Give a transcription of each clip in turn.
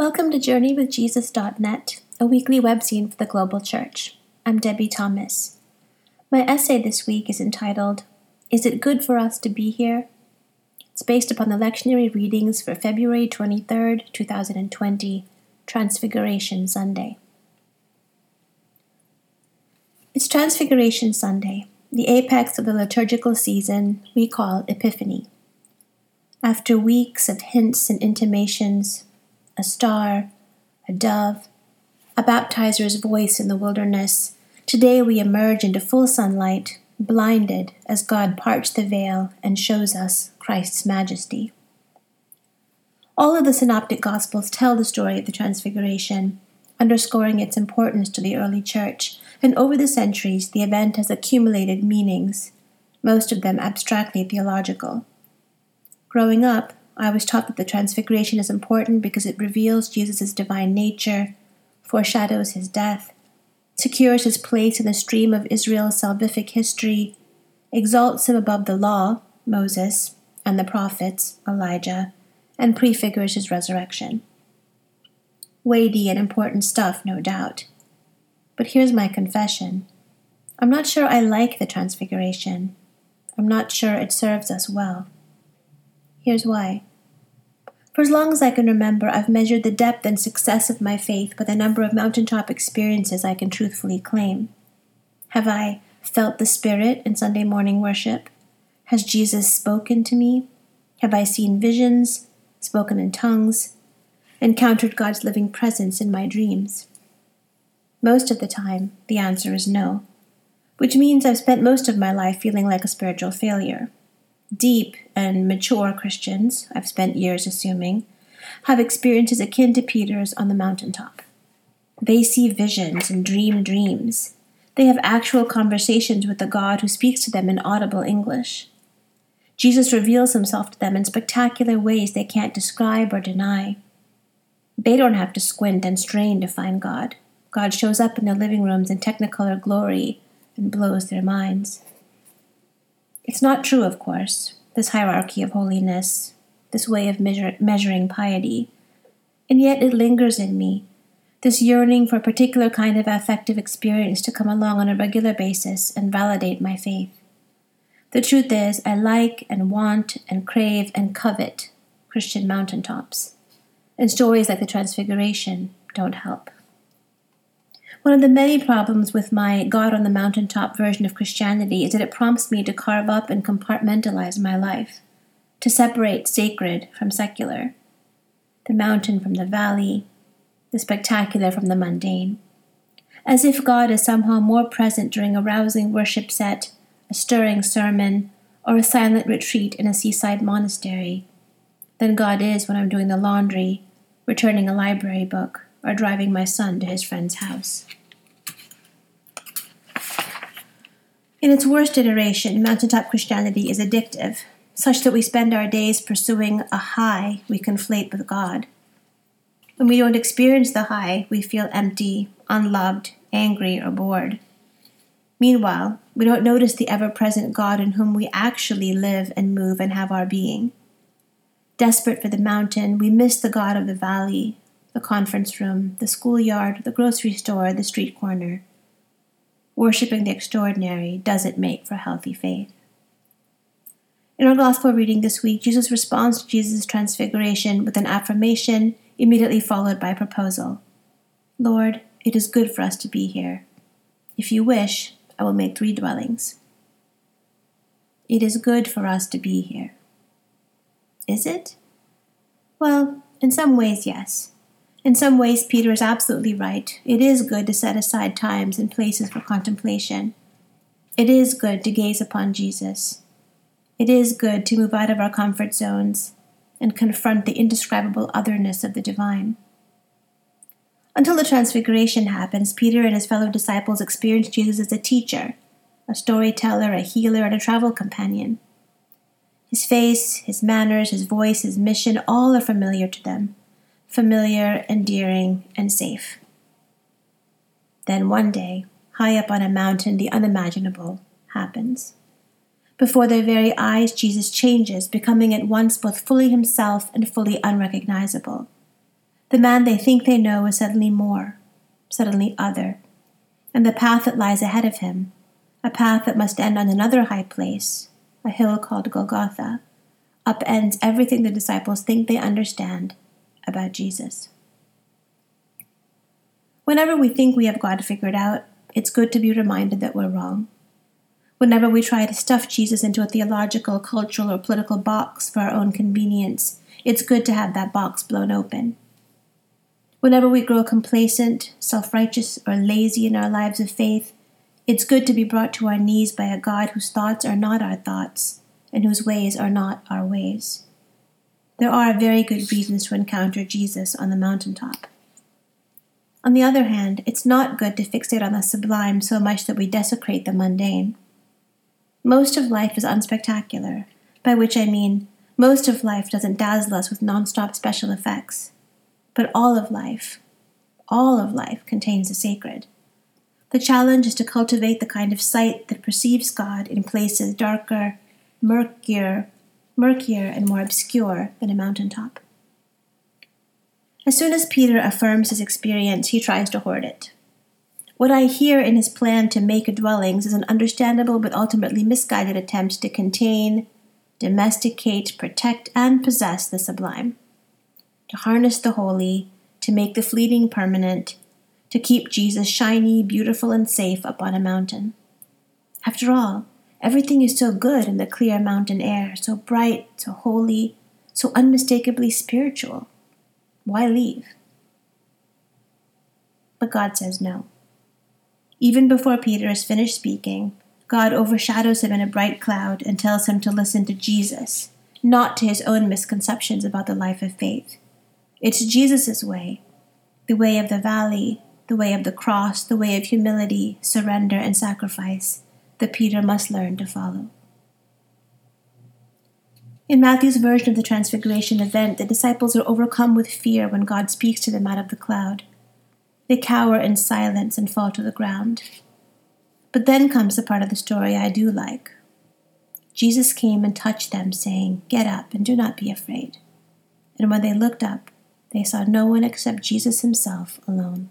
Welcome to JourneyWithJesus.net, a weekly webzine for the global church. I'm Debie Thomas. My essay this week is entitled, Is It Good for Us to Be Here? It's based upon the lectionary readings for February 23rd, 2020, Transfiguration Sunday. It's Transfiguration Sunday, the apex of the liturgical season we call Epiphany. After weeks of hints and intimations, a star, a dove, a baptizer's voice in the wilderness, today we emerge into full sunlight, blinded as God parts the veil and shows us Christ's majesty. All of the synoptic gospels tell the story of the Transfiguration, underscoring its importance to the early church, and over the centuries the event has accumulated meanings, most of them abstractly theological. Growing up, I was taught that the Transfiguration is important because it reveals Jesus' divine nature, foreshadows his death, secures his place in the stream of Israel's salvific history, exalts him above the law, Moses, and the prophets, Elijah, and prefigures his resurrection. Weighty and important stuff, no doubt. But here's my confession I'm not sure I like the Transfiguration. I'm not sure it serves us well. Here's why. For as long as I can remember, I've measured the depth and success of my faith by the number of mountaintop experiences I can truthfully claim. Have I felt the Spirit in Sunday morning worship? Has Jesus spoken to me? Have I seen visions, spoken in tongues, encountered God's living presence in my dreams? Most of the time, the answer is no, which means I've spent most of my life feeling like a spiritual failure deep and mature Christians, I've spent years assuming, have experiences akin to Peter's on the mountaintop. They see visions and dream dreams. They have actual conversations with the God who speaks to them in audible English. Jesus reveals himself to them in spectacular ways they can't describe or deny. They don't have to squint and strain to find God. God shows up in their living rooms in technicolor glory and blows their minds. It's not true, of course, this hierarchy of holiness, this way of measure, measuring piety. And yet it lingers in me, this yearning for a particular kind of affective experience to come along on a regular basis and validate my faith. The truth is, I like and want and crave and covet Christian mountaintops. And stories like the Transfiguration don't help. One of the many problems with my God on the mountaintop version of Christianity is that it prompts me to carve up and compartmentalize my life, to separate sacred from secular, the mountain from the valley, the spectacular from the mundane. As if God is somehow more present during a rousing worship set, a stirring sermon, or a silent retreat in a seaside monastery than God is when I'm doing the laundry, returning a library book, or driving my son to his friend's house. In its worst iteration, mountaintop Christianity is addictive, such that we spend our days pursuing a high we conflate with God. When we don't experience the high, we feel empty, unloved, angry, or bored. Meanwhile, we don't notice the ever present God in whom we actually live and move and have our being. Desperate for the mountain, we miss the God of the valley, the conference room, the schoolyard, the grocery store, the street corner. Worshipping the extraordinary doesn't make for healthy faith. In our gospel reading this week, Jesus responds to Jesus' transfiguration with an affirmation immediately followed by a proposal Lord, it is good for us to be here. If you wish, I will make three dwellings. It is good for us to be here. Is it? Well, in some ways, yes. In some ways, Peter is absolutely right. It is good to set aside times and places for contemplation. It is good to gaze upon Jesus. It is good to move out of our comfort zones and confront the indescribable otherness of the divine. Until the Transfiguration happens, Peter and his fellow disciples experience Jesus as a teacher, a storyteller, a healer, and a travel companion. His face, his manners, his voice, his mission, all are familiar to them familiar, endearing, and safe. Then one day, high up on a mountain, the unimaginable happens. Before their very eyes, Jesus changes, becoming at once both fully himself and fully unrecognizable. The man they think they know is suddenly more, suddenly other, and the path that lies ahead of him, a path that must end on another high place, a hill called Golgotha, upends everything the disciples think they understand about Jesus. Whenever we think we have God figured out, it's good to be reminded that we're wrong. Whenever we try to stuff Jesus into a theological, cultural, or political box for our own convenience, it's good to have that box blown open. Whenever we grow complacent, self righteous, or lazy in our lives of faith, it's good to be brought to our knees by a God whose thoughts are not our thoughts and whose ways are not our ways. There are very good reasons to encounter Jesus on the mountaintop. On the other hand, it's not good to fixate on the sublime so much that we desecrate the mundane. Most of life is unspectacular, by which I mean most of life doesn't dazzle us with non-stop special effects. But all of life, all of life contains the sacred. The challenge is to cultivate the kind of sight that perceives God in places darker, murkier, murkier and more obscure than a mountaintop. As soon as Peter affirms his experience, he tries to hoard it. What I hear in his plan to make dwellings is an understandable but ultimately misguided attempt to contain, domesticate, protect, and possess the sublime, to harness the holy, to make the fleeting permanent, to keep Jesus shiny, beautiful, and safe up on a mountain. After all, everything is so good in the clear mountain air, so bright, so holy, so unmistakably spiritual. Why leave? But God says no. Even before Peter has finished speaking, God overshadows him in a bright cloud and tells him to listen to Jesus, not to his own misconceptions about the life of faith. It's Jesus' way, the way of the valley, the way of the cross, the way of humility, surrender, and sacrifice that Peter must learn to follow. In Matthew's version of the Transfiguration event, the disciples are overcome with fear when God speaks to them out of the cloud. They cower in silence and fall to the ground. But then comes the part of the story I do like. Jesus came and touched them, saying, Get up and do not be afraid. And when they looked up, they saw no one except Jesus himself alone.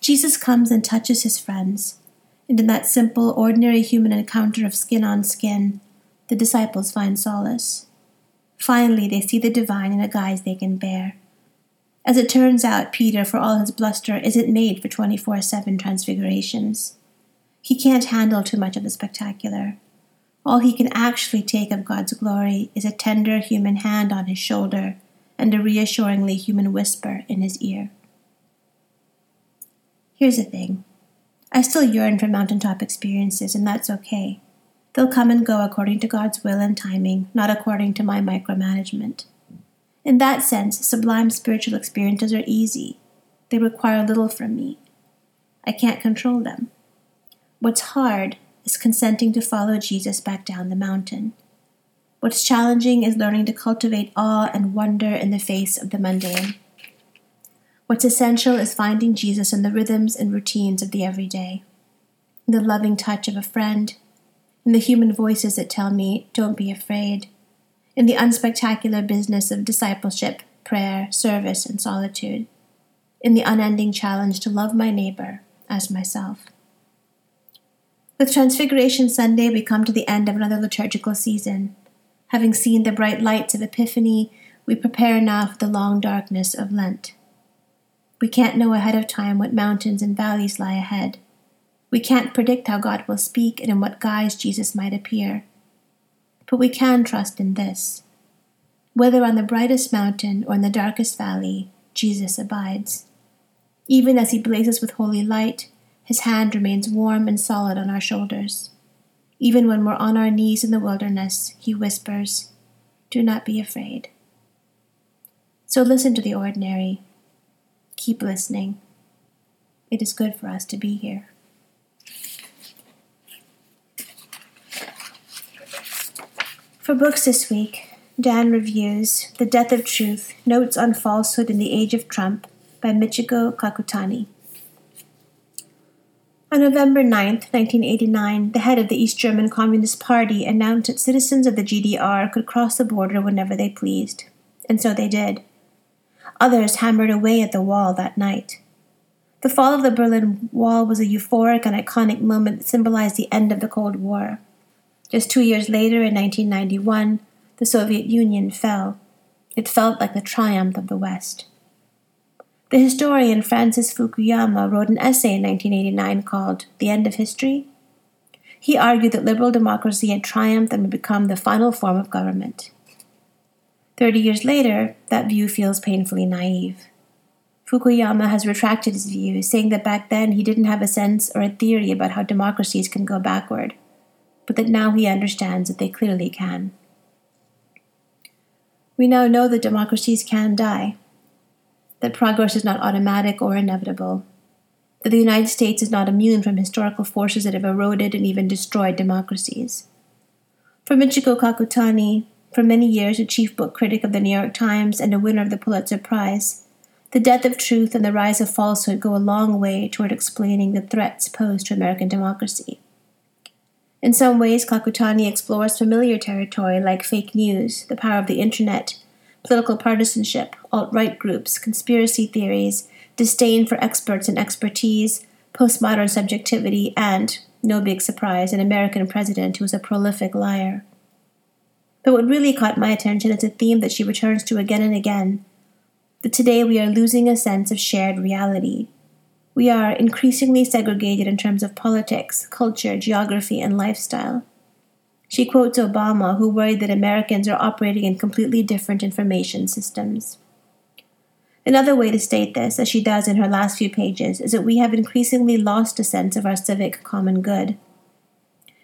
Jesus comes and touches his friends, and in that simple, ordinary human encounter of skin on skin, the disciples find solace. Finally, they see the divine in a guise they can bear. As it turns out, Peter, for all his bluster, isn't made for 24 7 transfigurations. He can't handle too much of the spectacular. All he can actually take of God's glory is a tender human hand on his shoulder and a reassuringly human whisper in his ear. Here's the thing I still yearn for mountaintop experiences, and that's okay. They'll come and go according to God's will and timing, not according to my micromanagement. In that sense, sublime spiritual experiences are easy. They require little from me. I can't control them. What's hard is consenting to follow Jesus back down the mountain. What's challenging is learning to cultivate awe and wonder in the face of the mundane. What's essential is finding Jesus in the rhythms and routines of the everyday, in the loving touch of a friend, in the human voices that tell me, don't be afraid, in the unspectacular business of discipleship, prayer, service, and solitude, in the unending challenge to love my neighbor as myself. With Transfiguration Sunday, we come to the end of another liturgical season. Having seen the bright lights of Epiphany, we prepare now for the long darkness of Lent. We can't know ahead of time what mountains and valleys lie ahead. We can't predict how God will speak and in what guise Jesus might appear. But we can trust in this. Whether on the brightest mountain or in the darkest valley, Jesus abides. Even as he blazes with holy light, his hand remains warm and solid on our shoulders. Even when we're on our knees in the wilderness, he whispers, Do not be afraid. So listen to the ordinary. Keep listening. It is good for us to be here. For books this week, Dan reviews The Death of Truth Notes on Falsehood in the Age of Trump by Michiko Kakutani. On November 9, 1989, the head of the East German Communist Party announced that citizens of the GDR could cross the border whenever they pleased. And so they did. Others hammered away at the wall that night. The fall of the Berlin Wall was a euphoric and iconic moment that symbolized the end of the Cold War. Just two years later, in 1991, the Soviet Union fell. It felt like the triumph of the West. The historian Francis Fukuyama wrote an essay in 1989 called The End of History. He argued that liberal democracy had triumphed and would become the final form of government. Thirty years later, that view feels painfully naive. Fukuyama has retracted his view, saying that back then he didn't have a sense or a theory about how democracies can go backward, but that now he understands that they clearly can. We now know that democracies can die, that progress is not automatic or inevitable, that the United States is not immune from historical forces that have eroded and even destroyed democracies. For Michiko Kakutani, for many years a chief book critic of the New York Times and a winner of the Pulitzer Prize, the death of truth and the rise of falsehood go a long way toward explaining the threats posed to American democracy. In some ways, Kakutani explores familiar territory like fake news, the power of the internet, political partisanship, alt right groups, conspiracy theories, disdain for experts and expertise, postmodern subjectivity, and, no big surprise, an American president who is a prolific liar. But what really caught my attention is a theme that she returns to again and again that today we are losing a sense of shared reality. We are increasingly segregated in terms of politics, culture, geography, and lifestyle. She quotes Obama, who worried that Americans are operating in completely different information systems. Another way to state this, as she does in her last few pages, is that we have increasingly lost a sense of our civic common good.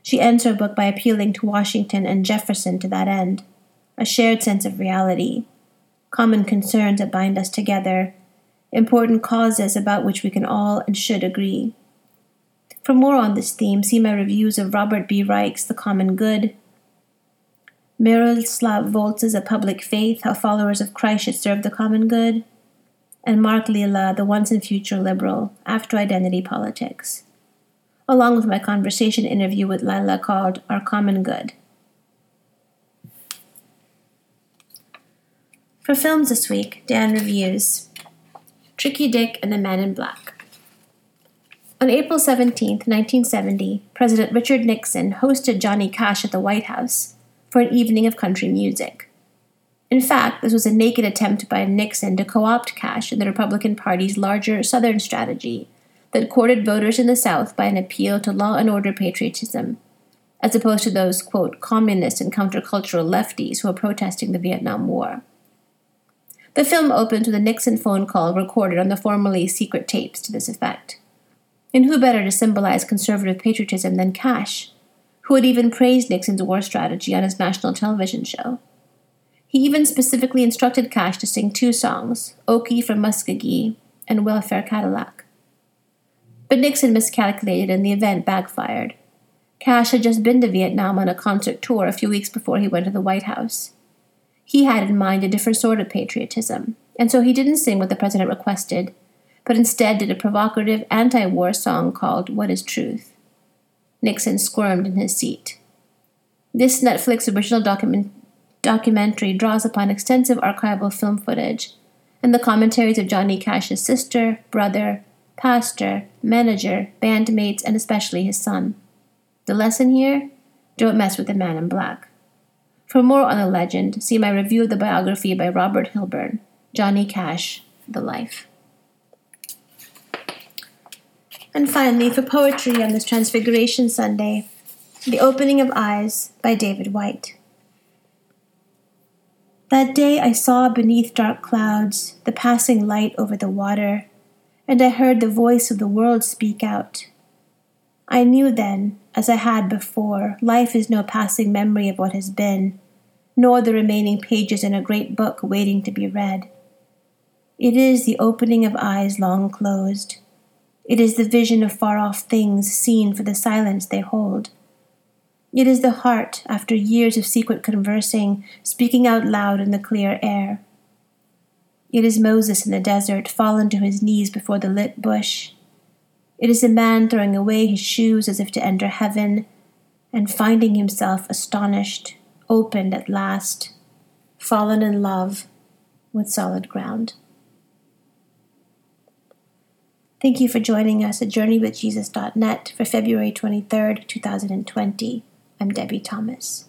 She ends her book by appealing to Washington and Jefferson to that end a shared sense of reality, common concerns that bind us together, important causes about which we can all and should agree. For more on this theme, see my reviews of Robert B. Reich's The Common Good, Miroslav Volf's A Public Faith How Followers of Christ Should Serve the Common Good, and Mark Lilla, The Once and Future Liberal After Identity Politics, along with my conversation interview with Lilla called Our Common Good. For films this week, Dan reviews Tricky Dick and the Man in Black. On April 17, 1970, President Richard Nixon hosted Johnny Cash at the White House for an evening of country music. In fact, this was a naked attempt by Nixon to co opt Cash in the Republican Party's larger Southern strategy that courted voters in the South by an appeal to law and order patriotism, as opposed to those, quote, communist and countercultural lefties who were protesting the Vietnam War. The film opens with a Nixon phone call recorded on the formerly secret tapes to this effect. And who better to symbolize conservative patriotism than Cash, who had even praised Nixon's war strategy on his national television show? He even specifically instructed Cash to sing two songs, Okie from Muskogee and Welfare Cadillac. But Nixon miscalculated and the event backfired. Cash had just been to Vietnam on a concert tour a few weeks before he went to the White House. He had in mind a different sort of patriotism, and so he didn't sing what the president requested, but instead did a provocative anti war song called What is Truth? Nixon squirmed in his seat. This Netflix original document- documentary draws upon extensive archival film footage and the commentaries of Johnny Cash's sister, brother, pastor, manager, bandmates, and especially his son. The lesson here don't mess with the man in black. For more on the legend, see my review of the biography by Robert Hilburn, Johnny Cash, The Life. And finally, for poetry on this Transfiguration Sunday, The Opening of Eyes by David Whyte. That day I saw beneath dark clouds the passing light over the water, and I heard the voice of the world speak out. I knew then, as I had before, life is no passing memory of what has been, nor the remaining pages in a great book waiting to be read. It is the opening of eyes long closed it is the vision of far off things seen for the silence they hold. It is the heart, after years of secret conversing, speaking out loud in the clear air. It is Moses in the desert, fallen to his knees before the lit bush. It is a man throwing away his shoes as if to enter heaven, and finding himself astonished, opened at last, fallen in love with solid ground. Thank you for joining us at JourneyWithJesus.net for February 23rd, 2020. I'm Debie Thomas.